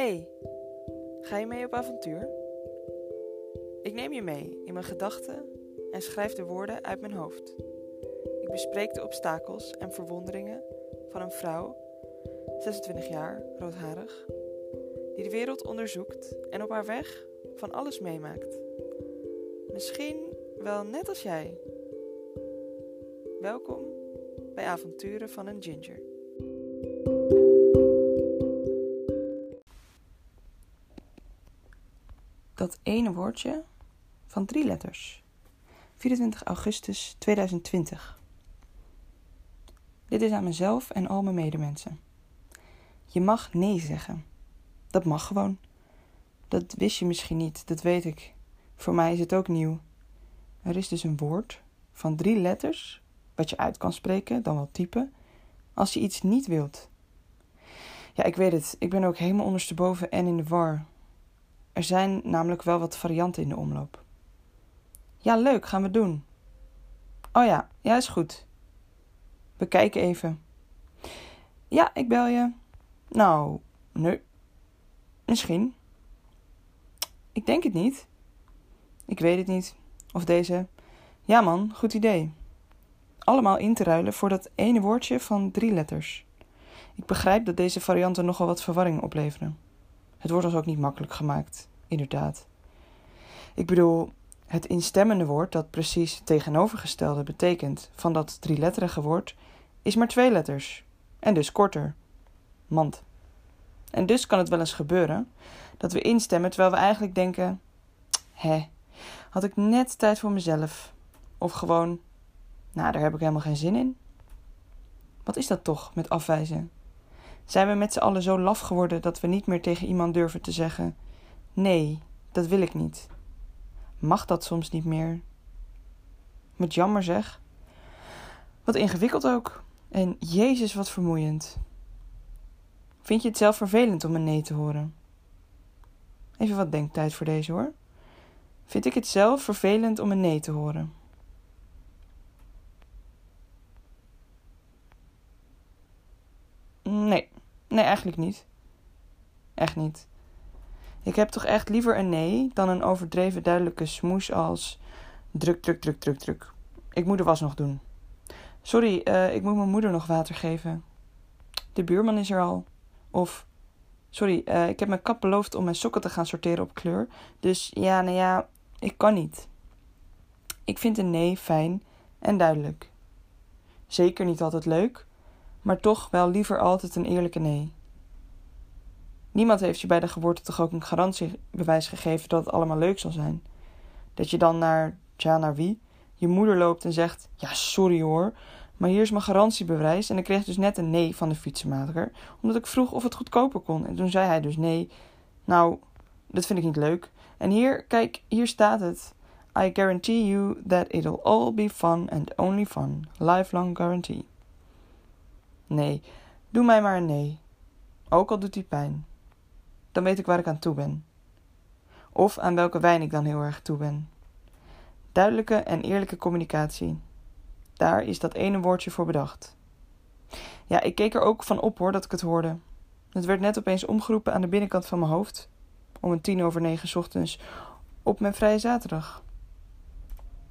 hey, ga je mee op avontuur? Ik neem je mee in mijn gedachten en schrijf de woorden uit mijn hoofd. Ik bespreek de obstakels en verwonderingen van een vrouw, 26 jaar, roodharig, die de wereld onderzoekt en op haar weg van alles meemaakt. Misschien wel net als jij. Welkom bij Avonturen van een Ginger. Dat ene woordje van drie letters. 24 augustus 2020. Dit is aan mezelf en al mijn medemensen. Je mag nee zeggen. Dat mag gewoon. Dat wist je misschien niet, dat weet ik. Voor mij is het ook nieuw. Er is dus een woord van drie letters, wat je uit kan spreken, dan wel typen, als je iets niet wilt. Ja, ik weet het. Ik ben ook helemaal ondersteboven en in de war. Er zijn namelijk wel wat varianten in de omloop. Ja, leuk, gaan we doen. Oh ja, ja, is goed. We kijken even. Ja, ik bel je. Nou, nee. Misschien. Ik denk het niet. Ik weet het niet. Of deze. Ja man, goed idee. Allemaal in te ruilen voor dat ene woordje van drie letters. Ik begrijp dat deze varianten nogal wat verwarring opleveren. Het wordt ons ook niet makkelijk gemaakt, inderdaad. Ik bedoel, het instemmende woord dat precies tegenovergestelde betekent van dat drieletterige woord, is maar twee letters. En dus korter. Mand. En dus kan het wel eens gebeuren dat we instemmen terwijl we eigenlijk denken: hè, had ik net tijd voor mezelf? Of gewoon, nou, daar heb ik helemaal geen zin in. Wat is dat toch met afwijzen? Zijn we met z'n allen zo laf geworden dat we niet meer tegen iemand durven te zeggen: Nee, dat wil ik niet? Mag dat soms niet meer? Met jammer zeg. Wat ingewikkeld ook. En Jezus, wat vermoeiend. Vind je het zelf vervelend om een nee te horen? Even wat denktijd voor deze hoor. Vind ik het zelf vervelend om een nee te horen? Nee, nee, eigenlijk niet. Echt niet. Ik heb toch echt liever een nee dan een overdreven duidelijke smoes als druk, druk, druk, druk, druk. Ik moet de was nog doen. Sorry, uh, ik moet mijn moeder nog water geven. De buurman is er al. Of, sorry, uh, ik heb mijn kap beloofd om mijn sokken te gaan sorteren op kleur. Dus ja, nou ja, ik kan niet. Ik vind een nee fijn en duidelijk. Zeker niet altijd leuk, maar toch wel liever altijd een eerlijke nee. Niemand heeft je bij de geboorte toch ook een garantiebewijs gegeven dat het allemaal leuk zal zijn. Dat je dan naar, tja, naar wie? Je moeder loopt en zegt: Ja, sorry hoor, maar hier is mijn garantiebewijs. En ik kreeg dus net een nee van de fietsenmaker, omdat ik vroeg of het goedkoper kon. En toen zei hij dus nee. Nou, dat vind ik niet leuk. En hier, kijk, hier staat het. I guarantee you that it'll all be fun and only fun. Lifelong guarantee. Nee, doe mij maar een nee. Ook al doet die pijn. Dan weet ik waar ik aan toe ben. Of aan welke wijn ik dan heel erg toe ben. Duidelijke en eerlijke communicatie. Daar is dat ene woordje voor bedacht. Ja, ik keek er ook van op hoor dat ik het hoorde. Het werd net opeens omgeroepen aan de binnenkant van mijn hoofd. Om een tien over negen ochtends op mijn vrije zaterdag.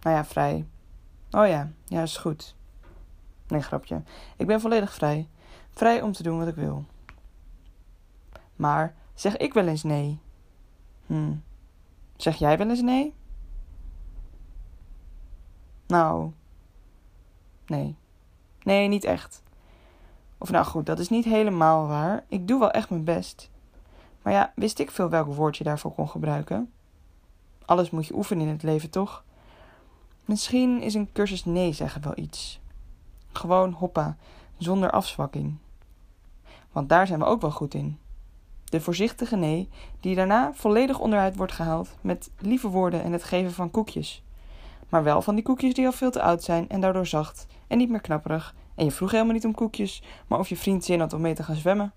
Nou ja, vrij. Oh ja, ja, is goed. Nee, grapje. Ik ben volledig vrij. Vrij om te doen wat ik wil. Maar zeg ik wel eens nee? Hm. Zeg jij wel eens nee? Nou, nee. Nee, niet echt. Of nou goed, dat is niet helemaal waar. Ik doe wel echt mijn best. Maar ja, wist ik veel welk woord je daarvoor kon gebruiken? Alles moet je oefenen in het leven, toch? Misschien is een cursus nee zeggen wel iets. Gewoon hoppa, zonder afzwakking. Want daar zijn we ook wel goed in. De voorzichtige nee, die daarna volledig onderuit wordt gehaald met lieve woorden en het geven van koekjes. Maar wel van die koekjes die al veel te oud zijn en daardoor zacht en niet meer knapperig. En je vroeg helemaal niet om koekjes, maar of je vriend zin had om mee te gaan zwemmen.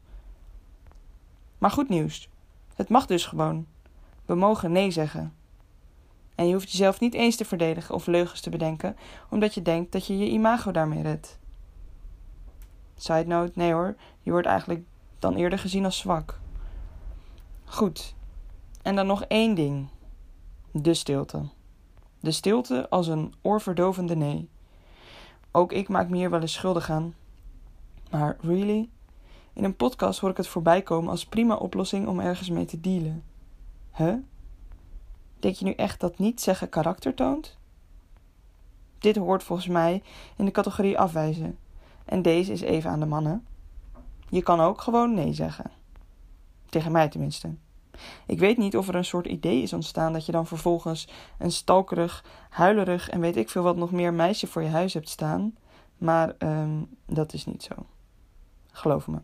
Maar goed nieuws. Het mag dus gewoon. We mogen nee zeggen. En je hoeft jezelf niet eens te verdedigen of leugens te bedenken, omdat je denkt dat je je imago daarmee redt. Side note, nee hoor, je wordt eigenlijk dan eerder gezien als zwak. Goed. En dan nog één ding. De stilte. De stilte als een oorverdovende nee. Ook ik maak me hier wel eens schuldig aan. Maar really? In een podcast hoor ik het voorbij komen als prima oplossing om ergens mee te dealen. Huh? Denk je nu echt dat niet zeggen karakter toont? Dit hoort volgens mij in de categorie afwijzen. En deze is even aan de mannen. Je kan ook gewoon nee zeggen. Tegen mij tenminste. Ik weet niet of er een soort idee is ontstaan dat je dan vervolgens een stalkerig, huilerig en weet ik veel wat nog meer meisje voor je huis hebt staan. Maar um, dat is niet zo. Geloof me.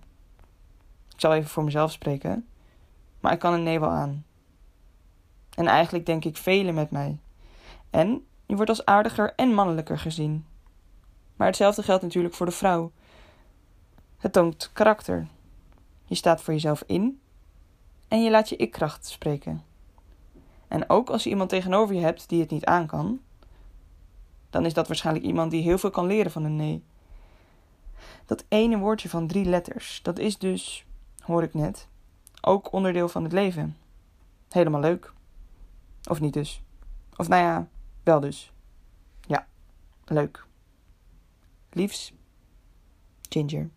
Ik zal even voor mezelf spreken. Maar ik kan een nee wel aan. En eigenlijk denk ik velen met mij. En je wordt als aardiger en mannelijker gezien. Maar hetzelfde geldt natuurlijk voor de vrouw. Het toont karakter. Je staat voor jezelf in en je laat je ik-kracht spreken. En ook als je iemand tegenover je hebt die het niet aan kan, dan is dat waarschijnlijk iemand die heel veel kan leren van een nee. Dat ene woordje van drie letters, dat is dus, hoor ik net, ook onderdeel van het leven. Helemaal leuk. Of niet dus. Of nou ja, wel dus. Ja, leuk. Liefs, Ginger.